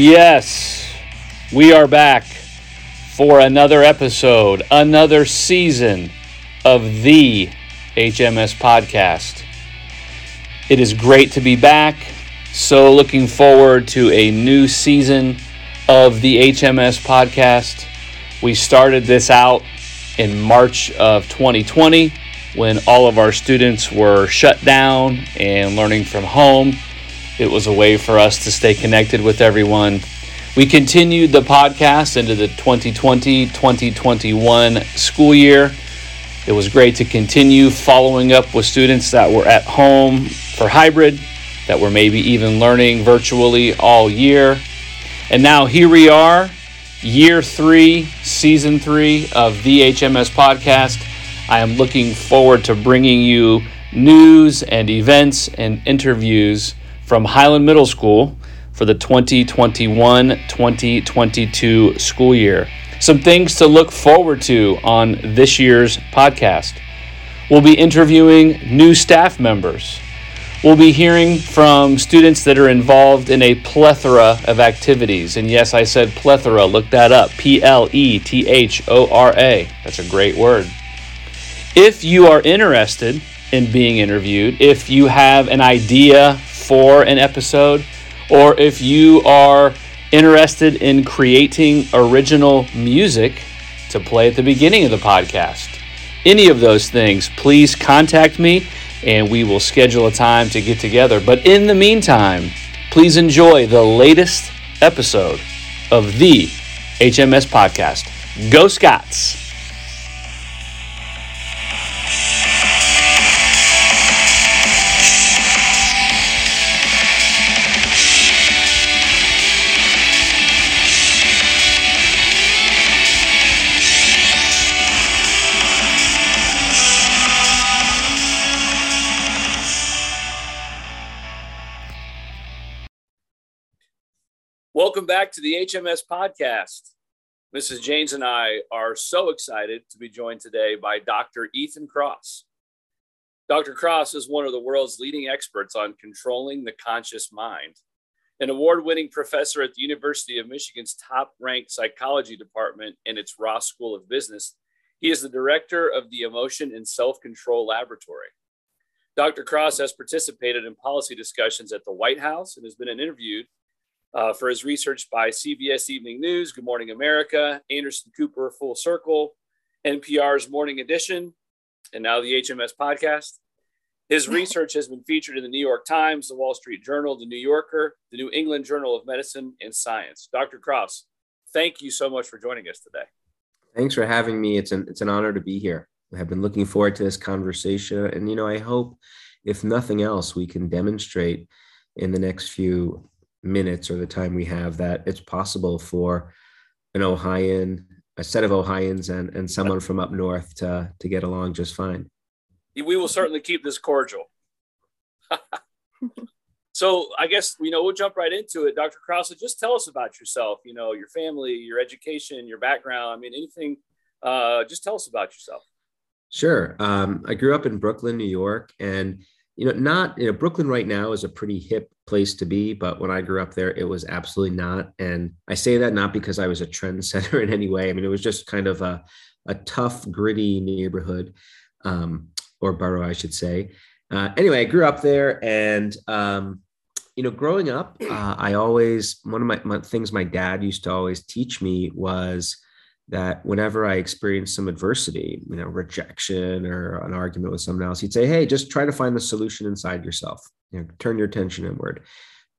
Yes, we are back for another episode, another season of the HMS podcast. It is great to be back. So, looking forward to a new season of the HMS podcast. We started this out in March of 2020 when all of our students were shut down and learning from home. It was a way for us to stay connected with everyone. We continued the podcast into the 2020 2021 school year. It was great to continue following up with students that were at home for hybrid, that were maybe even learning virtually all year. And now here we are, year three, season three of the HMS podcast. I am looking forward to bringing you news and events and interviews from Highland Middle School for the 2021 2022 school year. Some things to look forward to on this year's podcast. We'll be interviewing new staff members. We'll be hearing from students that are involved in a plethora of activities. And yes, I said plethora, look that up P L E T H O R A. That's a great word. If you are interested in being interviewed, if you have an idea for an episode, or if you are interested in creating original music to play at the beginning of the podcast, any of those things, please contact me and we will schedule a time to get together. But in the meantime, please enjoy the latest episode of the HMS podcast. Go Scots! Back to the HMS podcast. Mrs. Janes and I are so excited to be joined today by Dr. Ethan Kross. Dr. Kross is one of the world's leading experts on controlling the conscious mind. An award winning professor at the University of Michigan's top ranked psychology department and its Ross School of Business, he is the director of the Emotion and Self Control Laboratory. Dr. Kross has participated in policy discussions at the White House and has been interviewed uh, for his research by CBS Evening News, Good Morning America, Anderson Cooper Full Circle, NPR's Morning Edition, and now the HMS podcast. His research has been featured in the New York Times, the Wall Street Journal, the New Yorker, the New England Journal of Medicine and Science. Dr. Kross, thank you so much for joining us today. Thanks for having me. It's an it's an honor to be here. I have been looking forward to this conversation, and you know, I hope, if nothing else, we can demonstrate in the next few minutes or the time we have that it's possible for an Ohioan, a set of Ohioans and, and someone from up north to, to get along just fine. We will certainly keep this cordial. so I guess, you know, we'll jump right into it. Dr. Kross, just tell us about yourself, you know, your family, your education, your background. I mean, anything, uh, just tell us about yourself. Sure. Um, I grew up in Brooklyn, New York, and you know, not you know, Brooklyn right now is a pretty hip place to be, but when I grew up there, it was absolutely not. And I say that not because I was a trendsetter in any way. I mean, it was just kind of a, a tough, gritty neighborhood, um, or borough, I should say. Uh, anyway, I grew up there, and um, you know, growing up, uh, I always one of my, my things my dad used to always teach me was that whenever I experienced some adversity, you know, rejection or an argument with someone else, he'd say, Hey, just try to find the solution inside yourself. You know, turn your attention inward,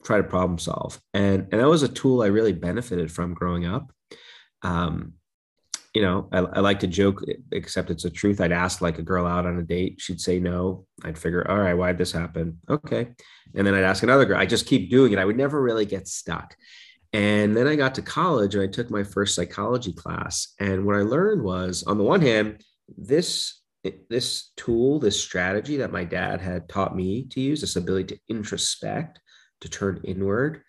try to problem solve. And, and that was a tool I really benefited from growing up. Um, you know, I, I like to joke, except it's a truth. I'd ask like a girl out on a date. She'd say no. I'd figure, all right, why'd this happen? Okay. And then I'd ask another girl. I just keep doing it. I would never really get stuck. And then I got to college and I took my first psychology class. And what I learned was, on the one hand, this this tool, this strategy that my dad had taught me to use, this ability to introspect, to turn inward,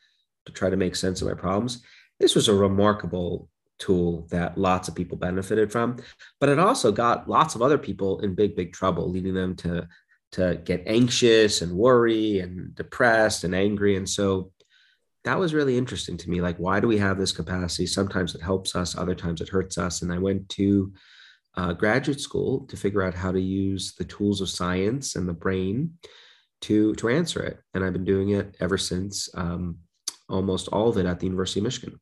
to try to make sense of my problems, this was a remarkable tool that lots of people benefited from. But it also got lots of other people in big, big trouble, leading them to to get anxious and worry and depressed and angry. And so that was really interesting to me. Like, why do we have this capacity? Sometimes it helps us, other times it hurts us. And I went to uh, graduate school to figure out how to use the tools of science and the brain to to answer it. And I've been doing it ever since. Um, almost all of it at the University of Michigan.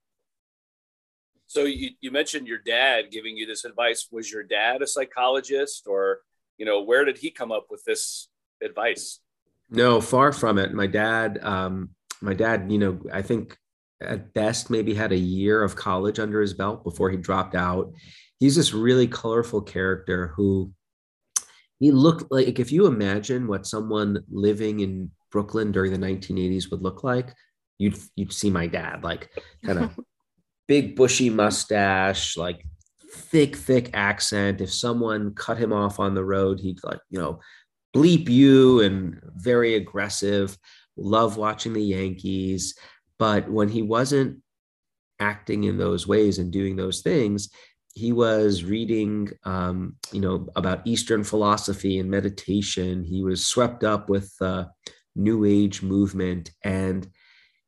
So you, you mentioned your dad giving you this advice. Was your dad a psychologist, or you know, where did he come up with this advice? No, far from it. My dad, um, my dad, you know, I think at best maybe had a year of college under his belt before he dropped out. He's this really colorful character who he looked like if you imagine what someone living in Brooklyn during the 1980s would look like, you'd you'd see my dad like kind of big bushy mustache, like thick, thick accent. If someone cut him off on the road, he'd like, you know, bleep you and very aggressive. Love watching the Yankees. But when he wasn't acting in those ways and doing those things, he was reading, um, you know, about Eastern philosophy and meditation. He was swept up with the New Age movement, and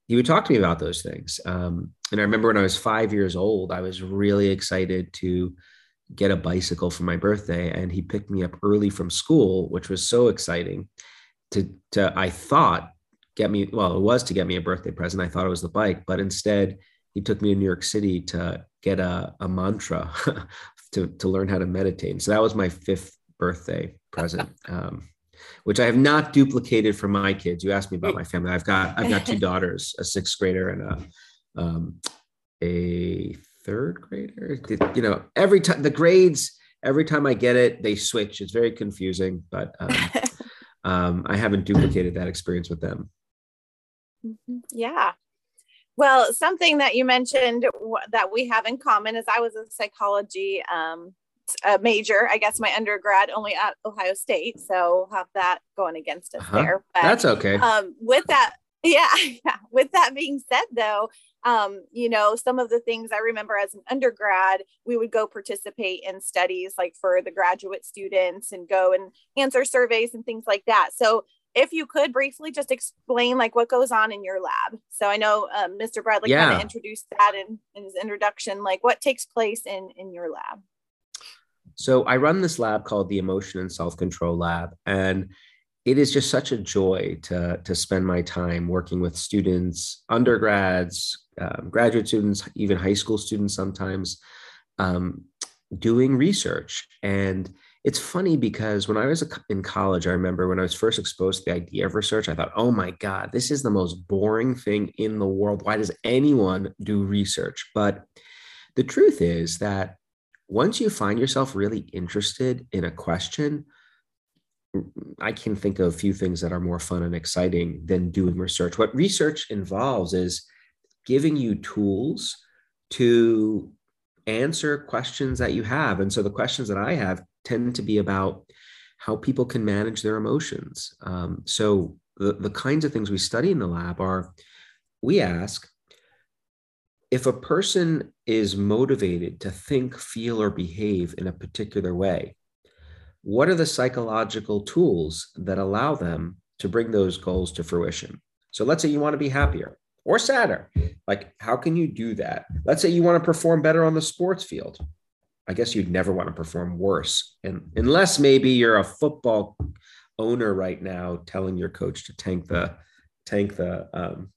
he would talk to me about those things. Um, and I remember when I was five years old, I was really excited to get a bicycle for my birthday, and he picked me up early from school, which was so exciting. To, to I thought get me well, it was to get me a birthday present. I thought it was the bike, but instead he took me to New York City to get a, a mantra to, to learn how to meditate. And so that was my fifth birthday present. Um, which I have not duplicated for my kids. You asked me about my family. I've got I've got two daughters, a sixth grader and a um, a third grader. You know, every time the grades, every time I get it, they switch. It's very confusing, but um, um, I haven't duplicated that experience with them. Mm-hmm. Yeah. Well, something that you mentioned w- that we have in common is I was a psychology um, a major, I guess my undergrad only at Ohio State. So we'll have that going against us uh-huh. there. But, That's okay. Um, with that, yeah, yeah. With that being said, though, um, you know, some of the things I remember as an undergrad, we would go participate in studies like for the graduate students and go and answer surveys and things like that. So if you could briefly just explain like what goes on in your lab. So I know um, Mr. Bradley yeah. kind of introduced that in, in his introduction, like what takes place in in your lab. So I run this lab called the Emotion and Self Control Lab, and it is just such a joy to to spend my time working with students, undergrads, um, graduate students, even high school students sometimes, um, doing research. And it's funny because when I was in college, I remember when I was first exposed to the idea of research, I thought, oh my God, this is the most boring thing in the world. Why does anyone do research? But the truth is that once you find yourself really interested in a question, I can think of a few things that are more fun and exciting than doing research. What research involves is giving you tools to answer questions that you have. And so the questions that I have tend to be about how people can manage their emotions. Um, so the, the kinds of things we study in the lab are we ask if a person is motivated to think, feel, or behave in a particular way, what are the psychological tools that allow them to bring those goals to fruition? So let's say you want to be happier or sadder. Like, how can you do that? Let's say you want to perform better on the sports field. I guess you'd never want to perform worse. And unless maybe you're a football owner right now telling your coach to tank the tank the um,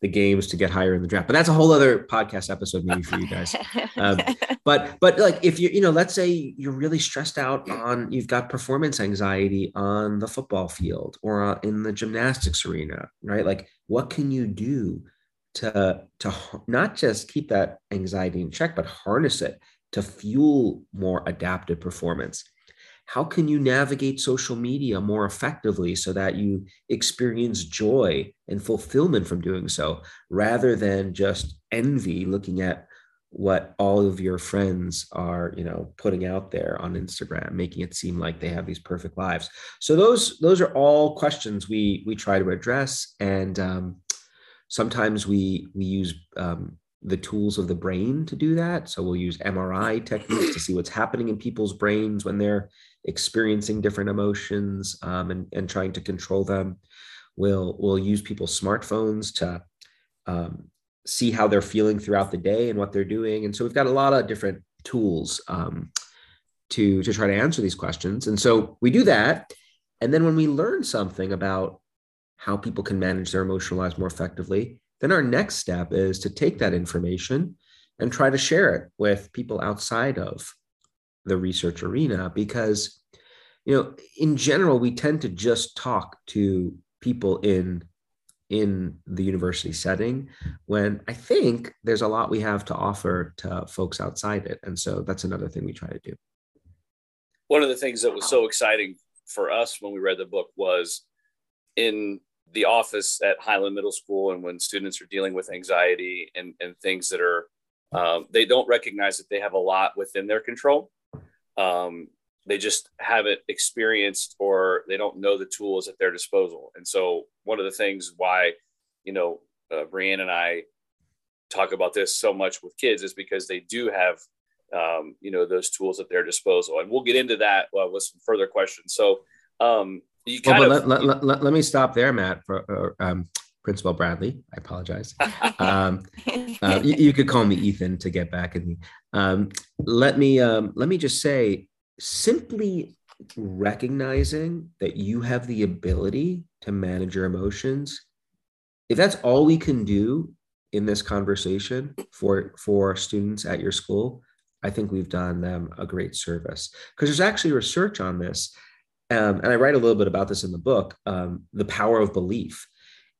the games to get higher in the draft. But that's a whole other podcast episode maybe for you guys. Um, but but like if you you know let's say you're really stressed out on you've got performance anxiety on the football field or uh, in the gymnastics arena, right? Like what can you do to to not just keep that anxiety in check but harness it to fuel more adaptive performance? how can you navigate social media more effectively so that you experience joy and fulfillment from doing so rather than just envy looking at what all of your friends are you know putting out there on instagram making it seem like they have these perfect lives so those those are all questions we we try to address and um, sometimes we we use um, the tools of the brain to do that so we'll use mri techniques to see what's happening in people's brains when they're experiencing different emotions um, and, and trying to control them. We'll, we'll use people's smartphones to um, see how they're feeling throughout the day and what they're doing. And so we've got a lot of different tools um, to to try to answer these questions. And so we do that. And then when we learn something about how people can manage their emotional lives more effectively, then our next step is to take that information and try to share it with people outside of the research arena because you know in general we tend to just talk to people in in the university setting when i think there's a lot we have to offer to folks outside it. And so that's another thing we try to do. One of the things that was so exciting for us when we read the book was in the office at Highland Middle School and when students are dealing with anxiety and, and things that are, um, they don't recognize that they have a lot within their control. Um, they just haven't experienced or they don't know the tools at their disposal. And so, one of the things why, you know, uh, Brianne and I talk about this so much with kids is because they do have, um, you know, those tools at their disposal. And we'll get into that uh, with some further questions. So, um, you well, of let, let, let, let, me stop there, Matt. For uh, um, Principal Bradley, I apologize. um, uh, you, you, could call me Ethan to get back at me. Um, let me um, let me just say, simply recognizing that you have the ability to manage your emotions. If that's all we can do in this conversation for for students at your school, I think we've done them a great service because there's actually research on this um, and I write a little bit about this in the book, um, the power of belief.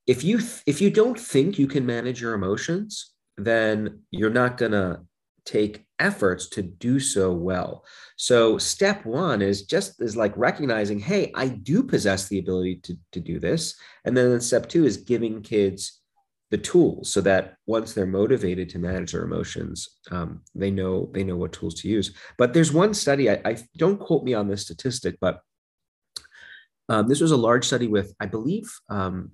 If you th- if you don't think you can manage your emotions, then you're not gonna take efforts to do so well. So step one is just is like recognizing, hey, I do possess the ability to, to do this. And then step two is giving kids the tools so that once they're motivated to manage their emotions, um, they know they know what tools to use. But there's one study, I, I don't quote me on this statistic, but um, this was a large study with, I believe, um,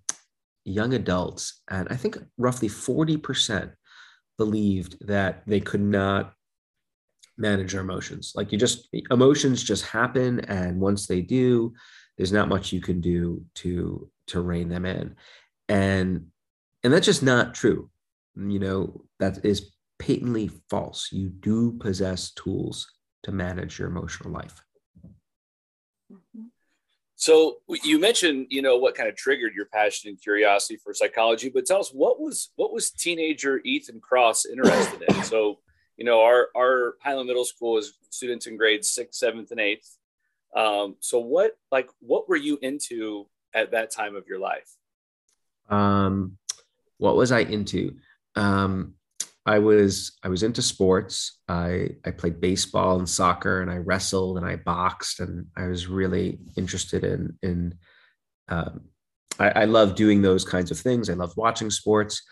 young adults, and I think roughly 40% believed that they could not manage their emotions. Like you just, emotions just happen. And once they do, there's not much you can do to to rein them in and and that's just not true you know that is patently false you do possess tools to manage your emotional life. So you mentioned, you know, what kind of triggered your passion and curiosity for psychology, but tell us what was what was teenager Ethan Kross interested in? So, you know, our our Highland Middle School is students in grades sixth, seventh, and eighth. Um, so what like what were you into at that time of your life? Um, what was I into? Um, I was I was into sports. I I played baseball and soccer, and I wrestled and I boxed, and I was really interested in in. Um, I, I love doing those kinds of things. I loved watching sports.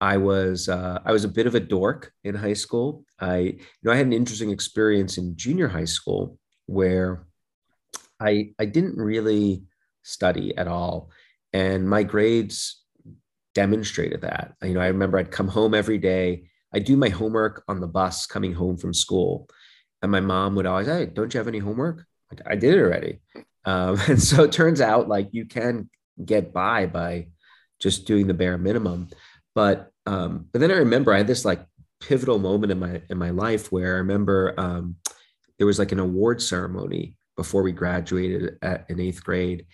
I was uh, I was a bit of a dork in high school. I you know I had an interesting experience in junior high school where I I didn't really study at all, and my grades demonstrated that. You know, I remember I'd come home every day I do my homework on the bus coming home from school. And my mom would always, Hey, don't you have any homework? Like, I did it already. Um, and so it turns out like you can get by by just doing the bare minimum. But um, but then I remember I had this like pivotal moment in my in my life where I remember um, there was like an award ceremony before we graduated at, in eighth grade,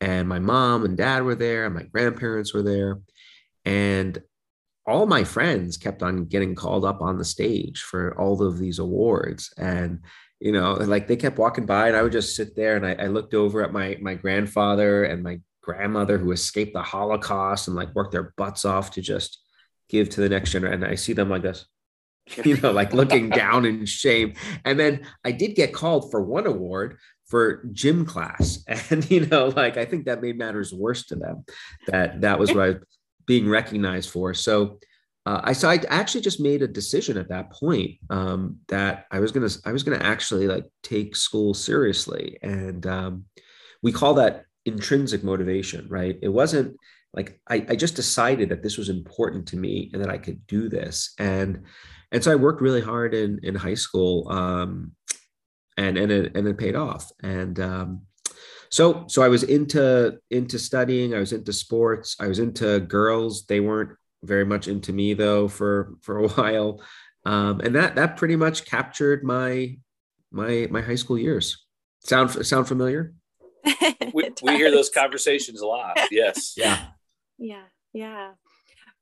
and my mom and dad were there, and my grandparents were there, and all my friends kept on getting called up on the stage for all of these awards. And you know like they kept walking by and i would just sit there and i, I looked over at my my grandfather and my grandmother who escaped the holocaust and like worked their butts off to just give to the next generation and i see them like this you know like looking down in shame. And then i did get called for one award for gym class. And you know like i think that made matters worse to them that that was what i being recognized for. So uh, I so I actually just made a decision at that point um, that I was gonna I was gonna actually like take school seriously, and um, we call that intrinsic motivation, right? It wasn't like I, I just decided that this was important to me and that I could do this, and and so I worked really hard in in high school, um, and and it and it paid off, and um, so so i was into into studying i was into sports i was into girls they weren't very much into me though for for a while, um, and that that pretty much captured my my my high school years. Sound sound familiar? we, we hear those conversations a lot. Yes. Yeah. Yeah. Yeah.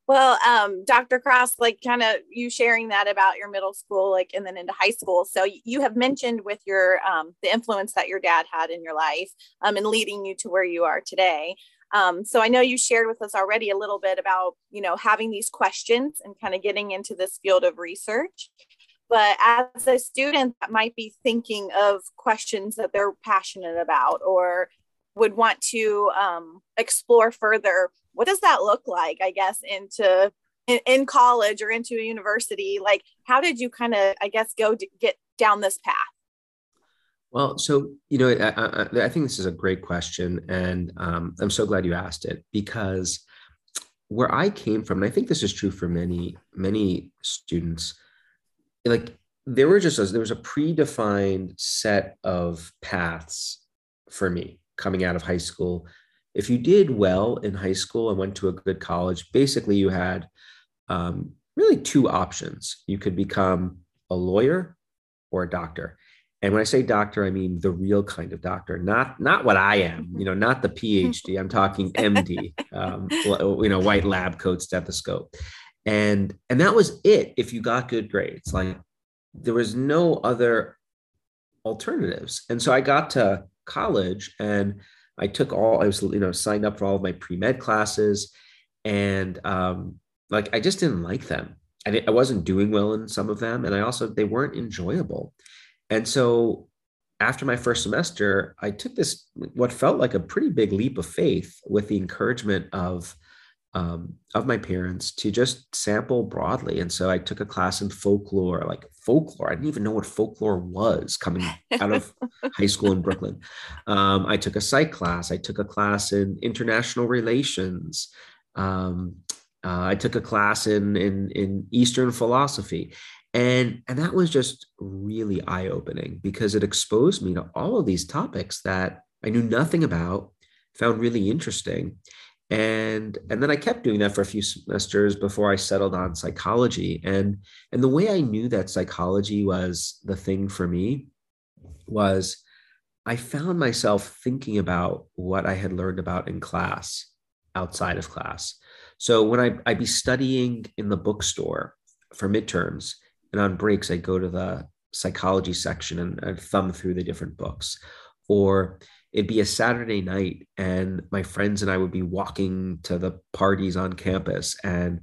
Well, um, Dr. Kross, like kind of you sharing that about your middle school, like, and then into high school. So you have mentioned with your um, the influence that your dad had in your life, um, and leading you to where you are today. Um, so I know you shared with us already a little bit about you know having these questions and kind of getting into this field of research. But as a student that might be thinking of questions that they're passionate about or would want to um, explore further what does that look like i guess into in, in college or into a university? Like how did you kind of i guess go get down this path? Well so you know i, I, I think this is a great question and um, i'm so glad you asked it because where i came from and i think this is true for many many students like there were just a, there was a predefined set of paths for me coming out of high school if you did well in high school and went to a good college, basically you had um, really two options. You could become a lawyer or a doctor. And when I say doctor, I mean the real kind of doctor, not not what I am. You know, not the PhD. I'm talking MD. Um, you know, white lab coat, stethoscope, and and that was it. If you got good grades, like there was no other alternatives. And so I got to college and I took all, I was, you know, signed up for all of my pre med classes. And um, like, I just didn't like them. I, I wasn't doing well in some of them. And I also, they weren't enjoyable. And so after my first semester, I took this, what felt like a pretty big leap of faith with the encouragement of, um, of my parents to just sample broadly. And so I took a class in folklore, like folklore. I didn't even know what folklore was coming out of high school in Brooklyn. Um, I took a psych class. I took a class in international relations. Um, uh, I took a class in, in, in Eastern philosophy. And, and that was just really eye opening because it exposed me to all of these topics that I knew nothing about, found really interesting and and then i kept doing that for a few semesters before i settled on psychology. And and the way i knew that psychology was the thing for me was i found myself thinking about what i had learned about in class outside of class. So when I, i'd be studying in the bookstore for midterms and on breaks i'd go to the psychology section and I'd thumb through the different books. Or it'd be a Saturday night and my friends and I would be walking to the parties on campus and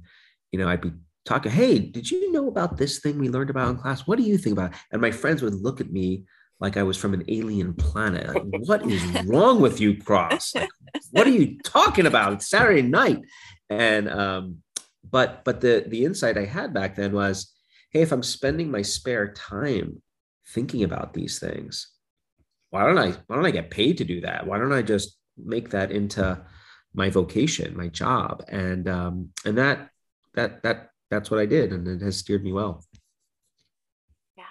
you know I'd be talking hey did you know about this thing we learned about in class? What do you think about it? and my friends would look at me like I was from an alien planet like, what is wrong with you Kross? Like, what are you talking about? It's Saturday night. And um but but the the insight I had back then was hey if I'm spending my spare time thinking about these things why don't I why don't I get paid to do that? Why don't I just make that into my vocation, my job? And um, and that that that that's what I did, and it has steered me well. Yeah.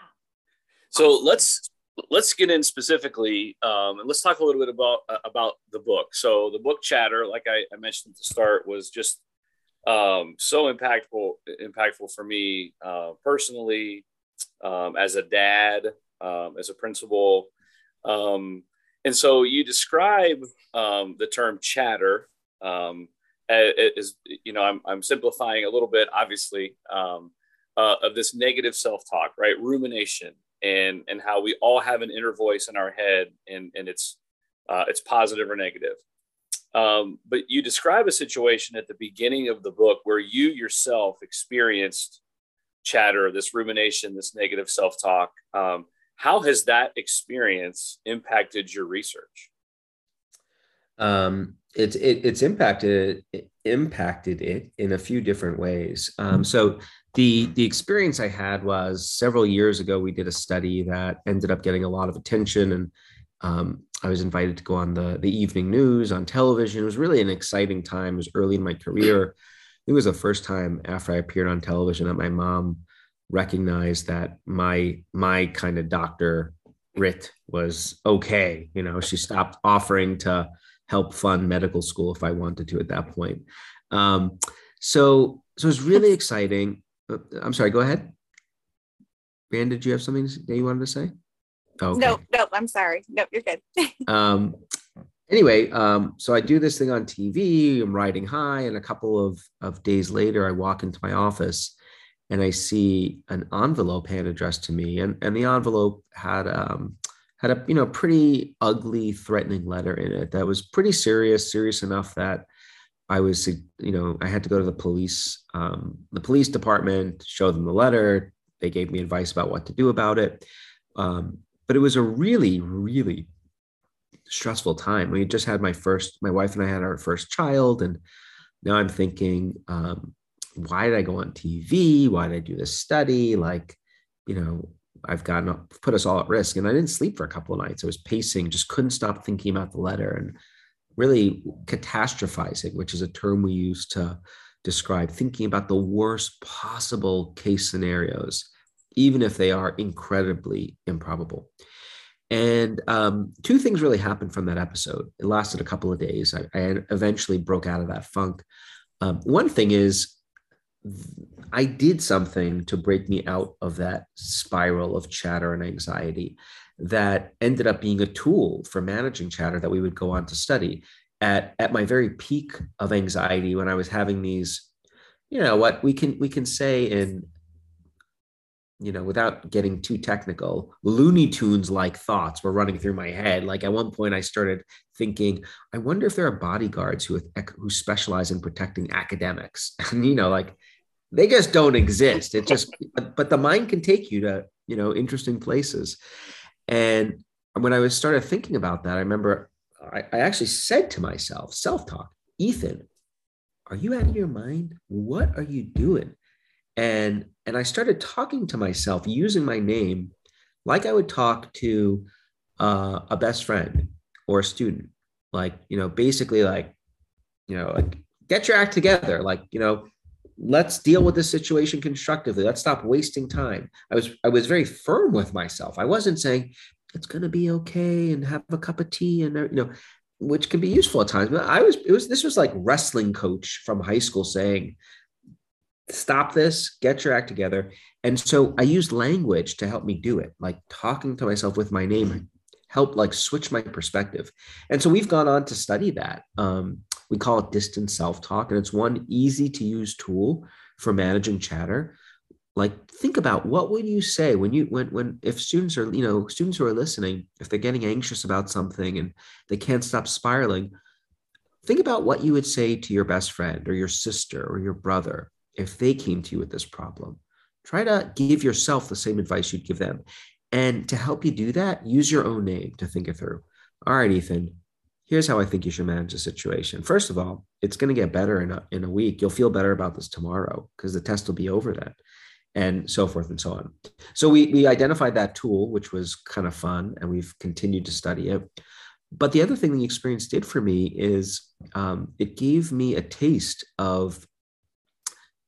So let's let's get in specifically, um, and let's talk a little bit about uh, about the book. So the book Chatter, like I, I mentioned at the start, was just um, so impactful impactful for me uh, personally, um, as a dad, um, as a principal, um, and so you describe um, the term chatter um, as, you know, I'm, I'm simplifying a little bit, obviously, um, uh, of this negative self-talk, right? Rumination and, and how we all have an inner voice in our head and, and it's, uh, it's positive or negative. Um, but you describe a situation at the beginning of the book where you yourself experienced chatter, this rumination, this negative self-talk. Um, how has that experience impacted your research? Um, it's it, it's impacted it impacted it in a few different ways. Um, so the the experience I had was several years ago. We did a study that ended up getting a lot of attention, and um, I was invited to go on the the evening news on television. It was really an exciting time. It was early in my career. It was the first time after I appeared on television that my mom recognized that my my kind of doctor Rit was okay. You know, she stopped offering to help fund medical school if I wanted to at that point. Um, so so it's really exciting. Uh, I'm sorry, go ahead. Van, did you have something that you wanted to say? Okay. No, no, I'm sorry. No, you're good. um, anyway, um, so I do this thing on TV. I'm riding high, and a couple of, of days later, I walk into my office and I see an envelope hand addressed to me, and and the envelope had um, had a you know pretty ugly, threatening letter in it that was pretty serious, serious enough that I was you know I had to go to the police, um, the police department, show them the letter. They gave me advice about what to do about it. Um, but it was a really, really stressful time. We just had my first, my wife and I had our first child, and now I'm thinking, um, why did I go on TV? Why did I do this study? Like, you know, I've gotten up, put us all at risk, and I didn't sleep for a couple of nights. I was pacing, just couldn't stop thinking about the letter, and really catastrophizing, which is a term we use to describe thinking about the worst possible case scenarios even if they are incredibly improbable. And um, two things really happened from that episode. It lasted a couple of days. I, I eventually broke out of that funk. Um, one thing is, I did something to break me out of that spiral of chatter and anxiety that ended up being a tool for managing chatter that we would go on to study. At, at my very peak of anxiety, when I was having these, you know, what we can we can say in you know, without getting too technical, Looney Tunes like thoughts were running through my head. Like at one point, I started thinking, I wonder if there are bodyguards who who specialize in protecting academics. And you know, like they just don't exist. It just, but the mind can take you to you know interesting places. And when I was started thinking about that, I remember I, I actually said to myself, self talk, Ethan, are you out of your mind? What are you doing? and and i started talking to myself using my name like i would talk to uh, a best friend or a student like you know basically like you know like get your act together like you know let's deal with this situation constructively let's stop wasting time i was i was very firm with myself i wasn't saying it's going to be okay and have a cup of tea and you know which can be useful at times but i was it was this was like wrestling coach from high school saying stop this, get your act together. And so I used language to help me do it, like talking to myself with my name helped like switch my perspective. And so we've gone on to study that. Um, we call it distance self-talk, and it's one easy to use tool for managing chatter. Like think about what would you say when you when when if students are, you know, students who are listening, if they're getting anxious about something and they can't stop spiraling, think about what you would say to your best friend or your sister or your brother if they came to you with this problem. Try to give yourself the same advice you'd give them. And to help you do that, use your own name to think it through. All right, Ethan, here's how I think you should manage the situation. First of all, it's going to get better in a, in a week. You'll feel better about this tomorrow because the test will be over then, and so forth and so on. So we, we identified that tool, which was kind of fun, and we've continued to study it. But the other thing the experience did for me is um, it gave me a taste of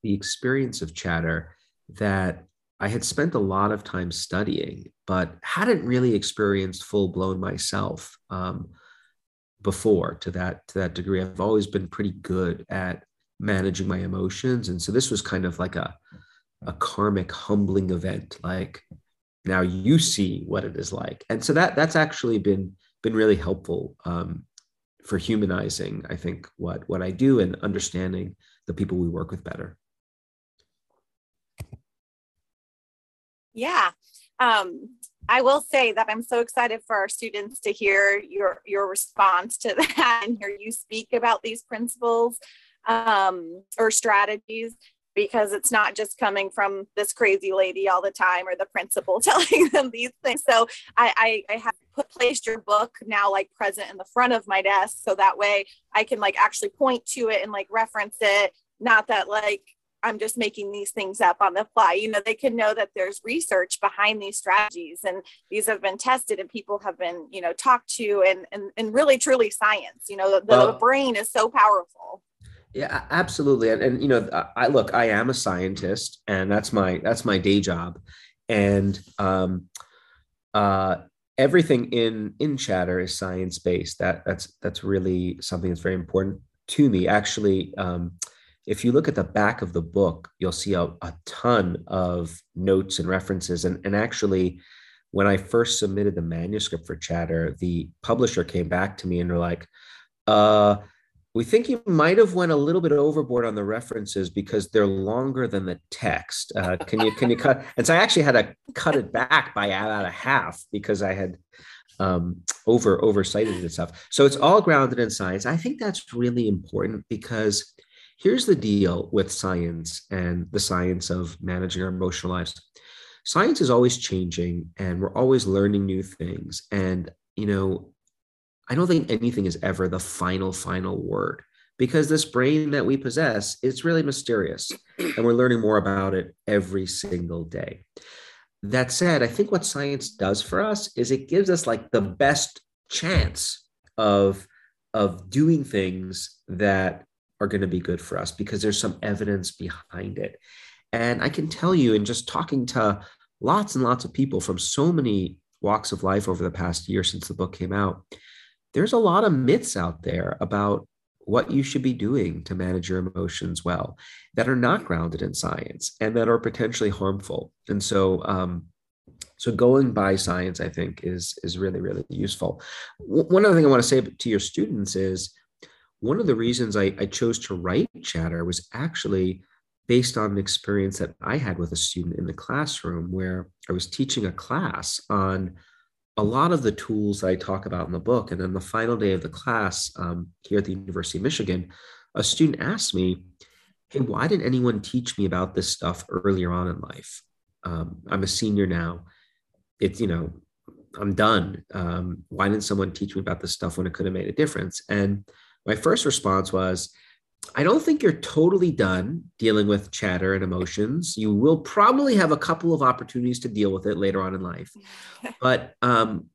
the experience of chatter that I had spent a lot of time studying, but hadn't really experienced full blown myself um, before to that to that degree. I've always been pretty good at managing my emotions, and so this was kind of like a a karmic humbling event. Like now you see what it is like, and so that that's actually been been really helpful um, for humanizing. I think what what I do and understanding the people we work with better. Yeah. Um, I will say that I'm so excited for our students to hear your your response to that and hear you speak about these principles um, or strategies because it's not just coming from this crazy lady all the time or the principal telling them these things. So I, I, I have put placed your book now like present in the front of my desk so that way I can like actually point to it and like reference it. Not that like I'm just making these things up on the fly. You know, they can know that there's research behind these strategies and these have been tested and people have been, you know, talked to and and, and really truly science. You know, the, well, brain is so powerful. Yeah, absolutely. And, and you know, I look, I am a scientist and that's my that's my day job. And um uh everything in in chatter is science based. That that's that's really something that's very important to me. Actually, um if you look at the back of the book, you'll see a, a ton of notes and references. And, and actually, when I first submitted the manuscript for Chatter, the publisher came back to me and they're like, uh, we think you might have went a little bit overboard on the references because they're longer than the text. Uh, can you can you cut? And so I actually had to cut it back by about a half because I had um, over oversighted and stuff. So it's all grounded in science. I think that's really important because here's the deal with science and the science of managing our emotional lives. Science is always changing, and we're always learning new things. And you know, I don't think anything is ever the final final word because this brain that we possess is really mysterious, and we're learning more about it every single day. That said, I think what science does for us is it gives us like the best chance of of doing things that are going to be good for us because there's some evidence behind it. And I can tell you, in just talking to lots and lots of people from so many walks of life over the past year since the book came out, there's a lot of myths out there about what you should be doing to manage your emotions well that are not grounded in science and that are potentially harmful. And so, um, so going by science, I think, is is really really useful. W- one other thing I want to say to your students is one of the reasons I, I chose to write Chatter was actually based on an experience that I had with a student in the classroom where I was teaching a class on a lot of the tools that I talk about in the book. And then the final day of the class um, here at the University of Michigan, a student asked me, Hey, why didn't anyone teach me about this stuff earlier on in life? Um, I'm a senior now. It's, you know, I'm done. Um, why didn't someone teach me about this stuff when it could have made a difference? And my first response was, I don't think you're totally done dealing with chatter and emotions. You will probably have a couple of opportunities to deal with it later on in life. but um,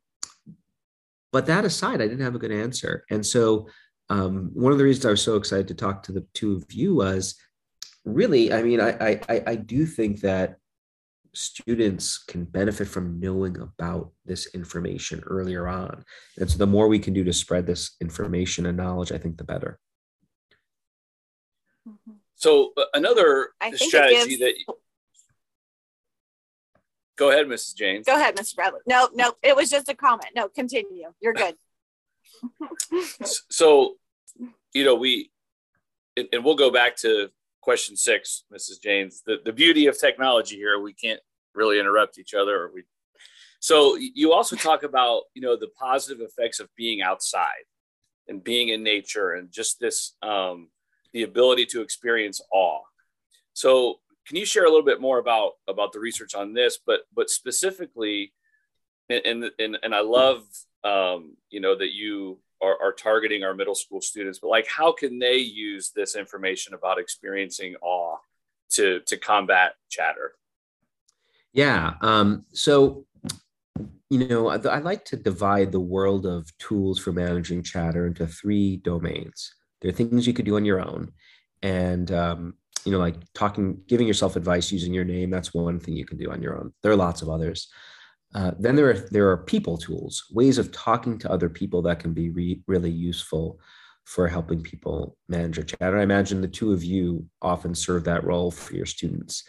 but that aside, I didn't have a good answer. And so um, one of the reasons I was so excited to talk to the two of you was really, I mean, I I, I do think that students can benefit from knowing about this information earlier on. And so the more we can do to spread this information and knowledge, I think the better. So uh, another strategy gives... that Go ahead, Mrs. James. Go ahead, Mr. Bradley. No, no, it was just a comment. No, continue. You're good. so, you know, we and we'll go back to question six, Mrs. James. The, the beauty of technology here, we can't really interrupt each other. Or we, so you also talk about, you know, the positive effects of being outside and being in nature and just this, um, the ability to experience awe. So can you share a little bit more about, about the research on this, but, but specifically, and, and, and I love, um, you know, that you are, are targeting our middle school students, but like, how can they use this information about experiencing awe to, to combat chatter? Yeah. Um, so, you know, I, I like to divide the world of tools for managing chatter into three domains. There are things you could do on your own. And, um, you know, like talking, giving yourself advice using your name, that's one thing you can do on your own. There are lots of others. Uh, then there are there are people tools, ways of talking to other people that can be re- really useful for helping people manage their chatter. I imagine the two of you often serve that role for your students.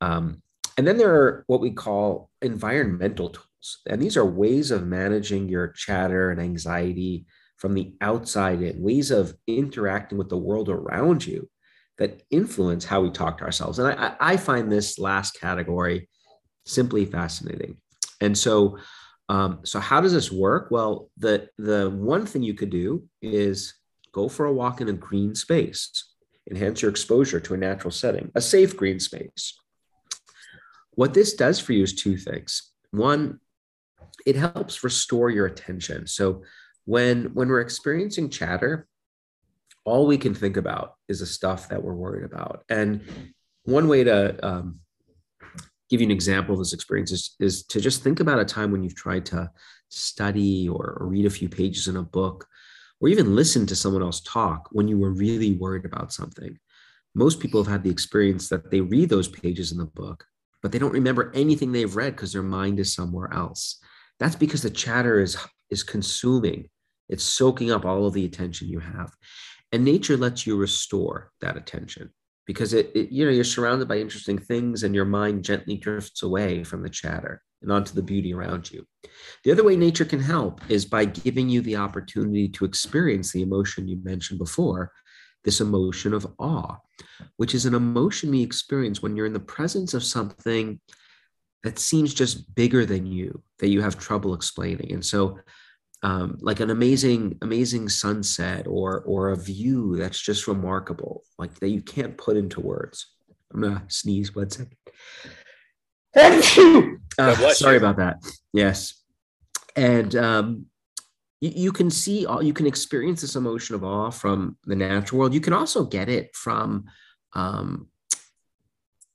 Um, and then there are what we call environmental tools, and these are ways of managing your chatter and anxiety from the outside in, ways of interacting with the world around you that influence how we talk to ourselves. And I, I find this last category simply fascinating. And so, um, so how does this work? Well, the the one thing you could do is go for a walk in a green space, enhance your exposure to a natural setting, a safe green space. What this does for you is two things. One, it helps restore your attention. So when when we're experiencing chatter, all we can think about is the stuff that we're worried about. And one way to um, give you an example of this experience is, is to just think about a time when you've tried to study or, or read a few pages in a book or even listen to someone else talk when you were really worried about something. Most people have had the experience that they read those pages in the book, but they don't remember anything they've read because their mind is somewhere else. That's because the chatter is, is consuming, it's soaking up all of the attention you have. And nature lets you restore that attention. Because it, it, you know you're surrounded by interesting things and your mind gently drifts away from the chatter and onto the beauty around you. The other way nature can help is by giving you the opportunity to experience the emotion you mentioned before this emotion of awe which is an emotion we experience when you're in the presence of something that seems just bigger than you that you have trouble explaining. And so um, like an amazing amazing sunset or or a view that's just remarkable like that you can't put into words. I'm gonna sneeze one second uh, sorry about that. Yes. And um, you, you can see all you can experience this emotion of awe from the natural world. You can also get it from um,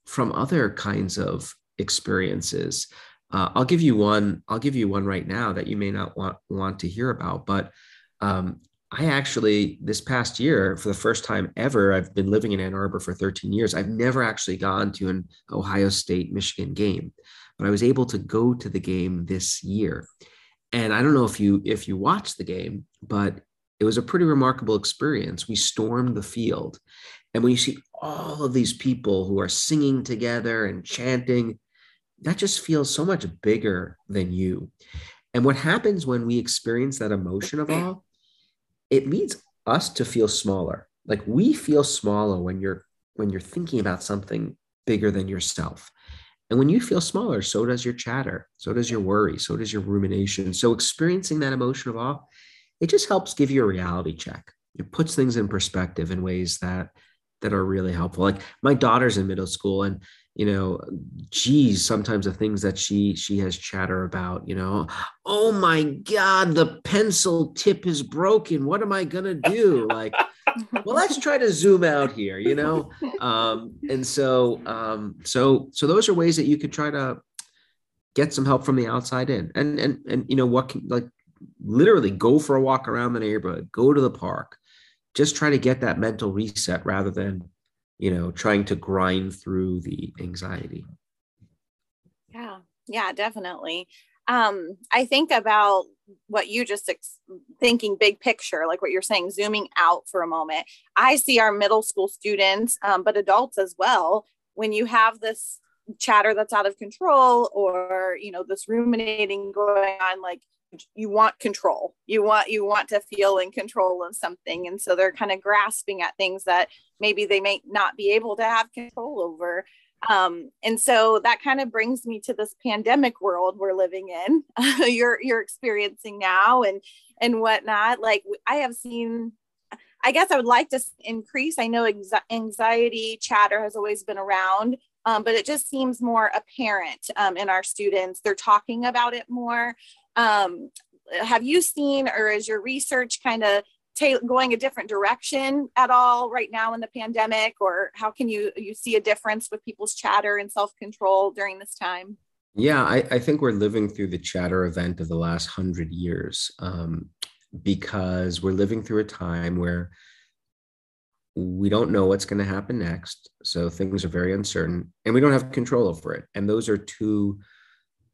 from other kinds of experiences uh, I'll give you one. I'll give you one right now that you may not want want to hear about. But um, I actually this past year, for the first time ever, I've been living in Ann Arbor for 13 years. I've never actually gone to an Ohio State Michigan game, but I was able to go to the game this year. And I don't know if you if you watched the game, but it was a pretty remarkable experience. We stormed the field, and when you see all of these people who are singing together and chanting that just feels so much bigger than you. And what happens when we experience that emotion of awe, it leads us to feel smaller. Like we feel smaller when you're when you're thinking about something bigger than yourself. And when you feel smaller, so does your chatter, so does your worry, so does your rumination. So experiencing that emotion of awe, it just helps give you a reality check. It puts things in perspective in ways that that are really helpful. Like my daughter's in middle school and you know geez sometimes the things that she she has chatter about you know oh my god the pencil tip is broken. What am i gonna do? Like well let's try to zoom out here you know? Um and so um so so those are ways that you could try to get some help from the outside in. And and and you know what can like literally go for a walk around the neighborhood go to the park just try to get that mental reset rather than you know trying to grind through the anxiety. Yeah yeah definitely. Um i think about what you just ex- thinking big picture like what you're saying zooming out for a moment. I see our middle school students um, but adults as well. When you have this chatter that's out of control or you know this ruminating going on like you want control. You want you want to feel in control of something. And so they're kind of grasping at things that maybe they may not be able to have control over. Um, and so that kind of brings me to this pandemic world we're living in you're you're experiencing now and and whatnot. Like i have seen i guess i would like to increase. I know anxiety chatter has always been around um, but it just seems more apparent um, in our students. They're talking about it more um, have you seen, or is your research kind of ta- going a different direction at all right now in the pandemic, or how can you you see a difference with people's chatter and self control during this time? Yeah, I, I, think we're living through the chatter event of the last hundred years um, because we're living through a time where we don't know what's going to happen next. So things are very uncertain and we don't have control over it. And those are two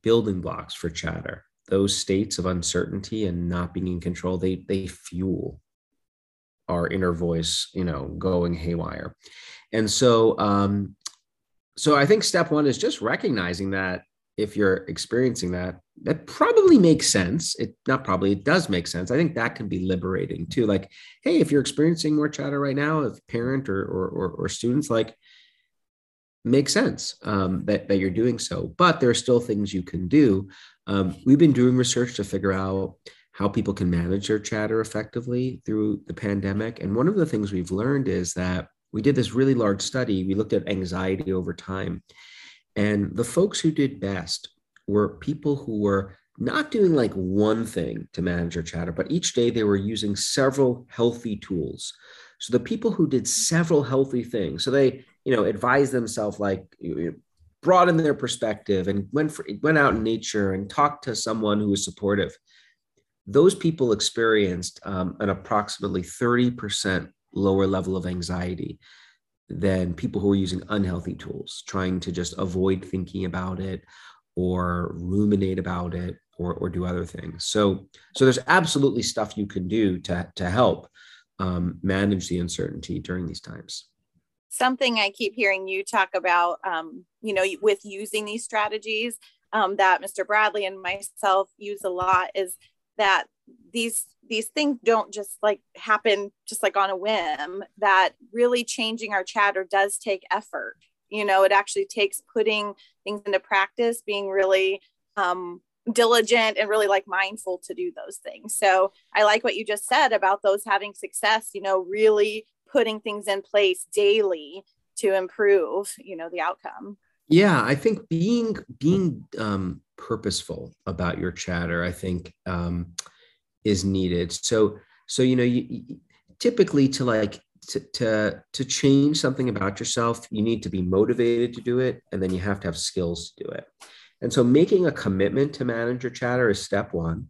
building blocks for chatter those states of uncertainty and not being in control they they fuel our inner voice you know going haywire. And so um so i think step one is just recognizing that if you're experiencing that that probably makes sense. It not probably it does make sense. I think that can be liberating too. Like hey if you're experiencing more chatter right now as parent or or, or, or students like makes sense um, that, that you're doing so but there are still things you can do um, we've been doing research to figure out how people can manage their chatter effectively through the pandemic. And one of the things we've learned is that we did this really large study. We looked at anxiety over time. And the folks who did best were people who were not doing like one thing to manage their chatter, but each day they were using several healthy tools. So the people who did several healthy things, so they, you know, advise themselves like you know, broaden their perspective and went for, went out in nature and talked to someone who was supportive. Those people experienced um, an approximately 30% lower level of anxiety than people who were using unhealthy tools trying to just avoid thinking about it or ruminate about it or, or do other things. So so there's absolutely stuff you can do to, to help um, manage the uncertainty during these times something I keep hearing you talk about, um, you know, with using these strategies um, that Mr. Bradley and myself use a lot is that these these things don't just like happen just like on a whim that really changing our chatter does take effort you know it actually takes putting things into practice being really um, diligent and really like mindful to do those things so i like what you just said about those having success you know really putting things in place daily to improve you know the outcome. Yeah i think being being um, purposeful about your chatter i think um, is needed. So so you know you, you typically to like to, to to change something about yourself you need to be motivated to do it and then you have to have skills to do it. And so making a commitment to manage your chatter is step one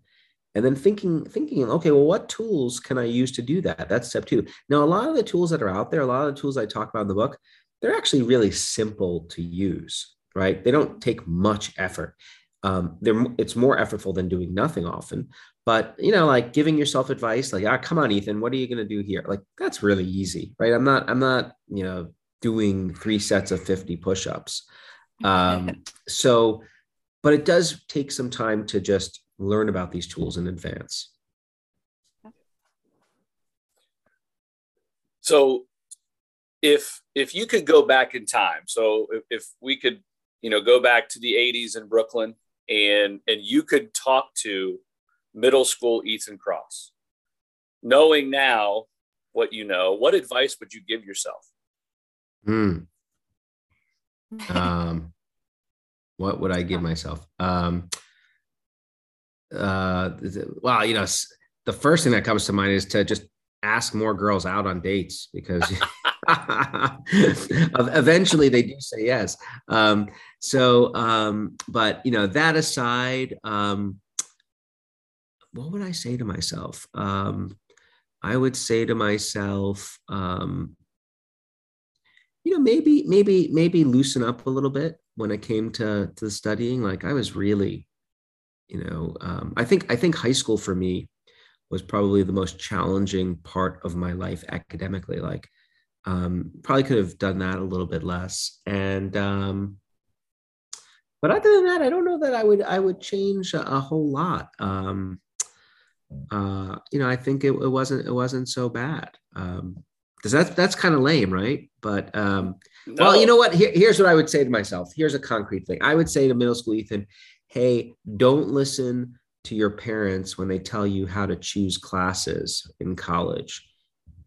and then thinking thinking okay well what tools can i use to do that? That's step two. Now a lot of the tools that are out there a lot of the tools i talk about in the book they're actually really simple to use right? They don't take much effort. Um, they're it's more effortful than doing nothing often. But you know like giving yourself advice like ah come on ethan what are you going to do here? Like that's really easy right? I'm not i'm not you know doing three sets of 50 push-ups. Um, so but it does take some time to just learn about these tools in advance so if if you could go back in time so if, if we could you know go back to the 80s in brooklyn and and you could talk to middle school Ethan Kross, knowing now what you know, what advice would you give yourself? Hmm. Um, what would I give myself? Um, uh, well, you know, the first thing that comes to mind is to just ask more girls out on dates because eventually they do say yes. Um, so, um, but you know, that aside, um, what would I say to myself? Um, I would say to myself, um, you know, maybe, maybe, maybe loosen up a little bit when it came to to studying. Like I was really, you know, um, I think I think high school for me was probably the most challenging part of my life academically. Like, um, probably could have done that a little bit less. And um, but other than that, I don't know that I would I would change a, a whole lot. Um, uh, you know, I think it, it wasn't it wasn't so bad. Um, because that's that's kind of lame, right? But um, no. well, you know what? Here, here's what I would say to myself. Here's a concrete thing. I would say to middle school Ethan, hey, don't listen to your parents when they tell you how to choose classes in college.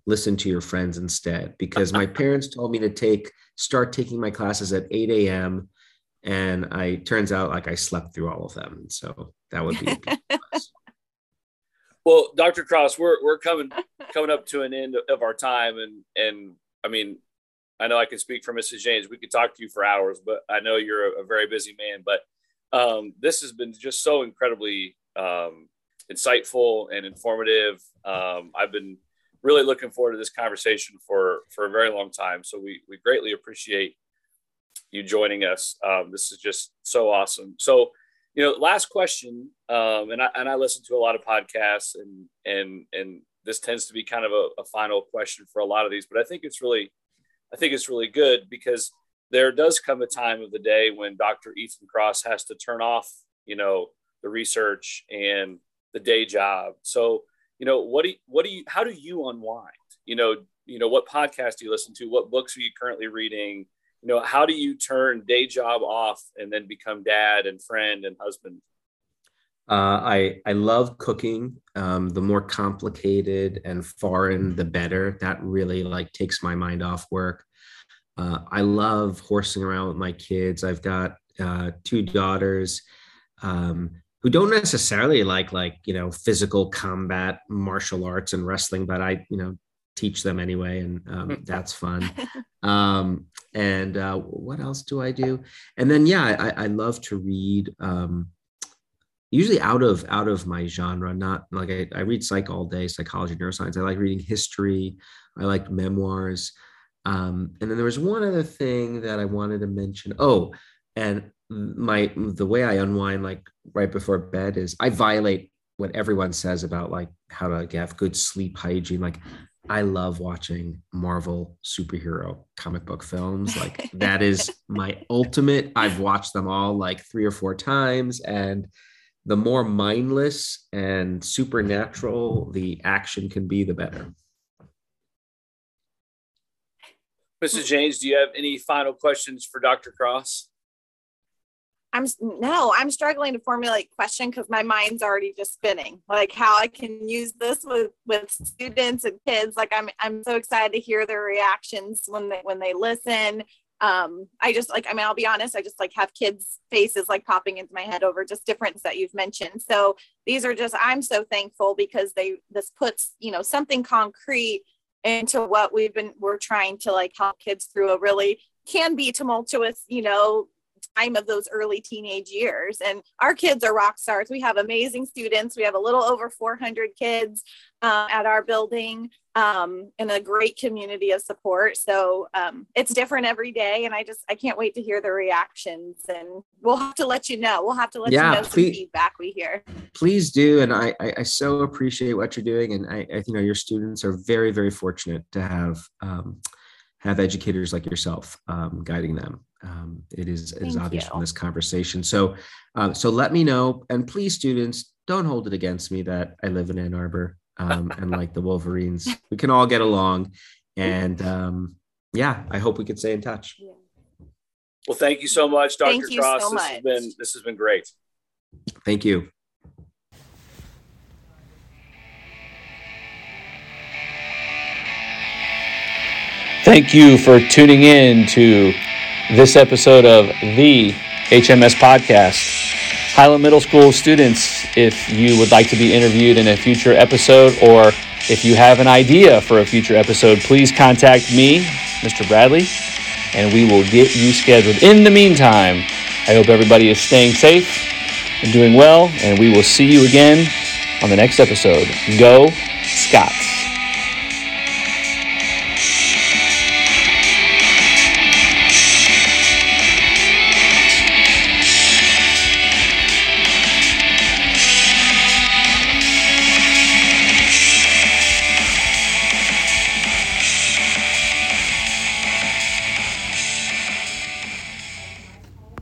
Listen to your friends instead, because my parents told me to take start taking my classes at 8 a.m. And I turns out like I slept through all of them. So that would be Well, Dr. Kross, we're we're coming coming up to an end of our time, and and I mean, I know I can speak for Mrs. James. We could talk to you for hours, but I know you're a, a very busy man. But um, this has been just so incredibly um, insightful and informative. Um, I've been really looking forward to this conversation for for a very long time. So we we greatly appreciate you joining us. Um, this is just so awesome. So you know, last question, um, and I and I listen to a lot of podcasts, and and and this tends to be kind of a, a final question for a lot of these, but I think it's really, I think it's really good because there does come a time of the day when Dr. Ethan Kross has to turn off, you know, the research and the day job. So, you know, what do you, what do you, how do you unwind? You know, you know, what podcast do you listen to? What books are you currently reading? you know how do you turn day job off and then become dad and friend and husband uh, I I love cooking. Um, the more complicated and foreign, the better. That really like takes my mind off work. Uh, I love horsing around with my kids. I've got uh, two daughters um, who don't necessarily like like you know physical combat, martial arts, and wrestling, but I you know teach them anyway, and um, that's fun. Um, and uh, what else do I do? And then yeah, I, I love to read. Um, usually out of out of my genre, not like I, I read psych all day, psychology, neuroscience. I like reading history. I like memoirs. Um, and then there was one other thing that I wanted to mention. Oh, and my the way I unwind like right before bed is I violate what everyone says about like how to have good sleep hygiene. Like I love watching Marvel superhero comic book films. Like that is my ultimate. I've watched them all like three or four times and the more mindless and supernatural the action can be, the better. Mrs. James, do you have any final questions for Dr. Kross? I'm no, I'm struggling to formulate question because my mind's already just spinning. Like how I can use this with with students and kids. Like I'm I'm so excited to hear their reactions when they when they listen. Um, I just like I mean I'll be honest, I just like have kids' faces like popping into my head over just difference that you've mentioned. So these are just I'm so thankful because they this puts you know something concrete into what we've been we're trying to like help kids through a really can be tumultuous you know time of those early teenage years. And our kids are rock stars. We have amazing students. We have a little over 400 kids uh, at our building um, and a great community of support. So um, it's different every day. And I just, I can't wait to hear the reactions and we'll have to let you know. We'll have to let yeah, you know please, some feedback we hear. Please do. And I, I, I, so appreciate what you're doing. And I, I, you know, your students are very, very fortunate to have, um, have educators like yourself um, guiding them. Um, it is, it is obvious you. from this conversation. So, uh, so let me know, and please, students, don't hold it against me that I live in Ann Arbor um, and like the Wolverines. We can all get along, and um, yeah, I hope we can stay in touch. Well, thank you so much, Dr. Thank Kross. So this much. has been this has been great. Thank you. Thank you for tuning in to this episode of the HMS Podcast. Highland Middle School students, if you would like to be interviewed in a future episode or if you have an idea for a future episode, please contact me, Mr. Bradley, and we will get you scheduled. In the meantime, I hope everybody is staying safe and doing well, and we will see you again on the next episode. Go, Scots.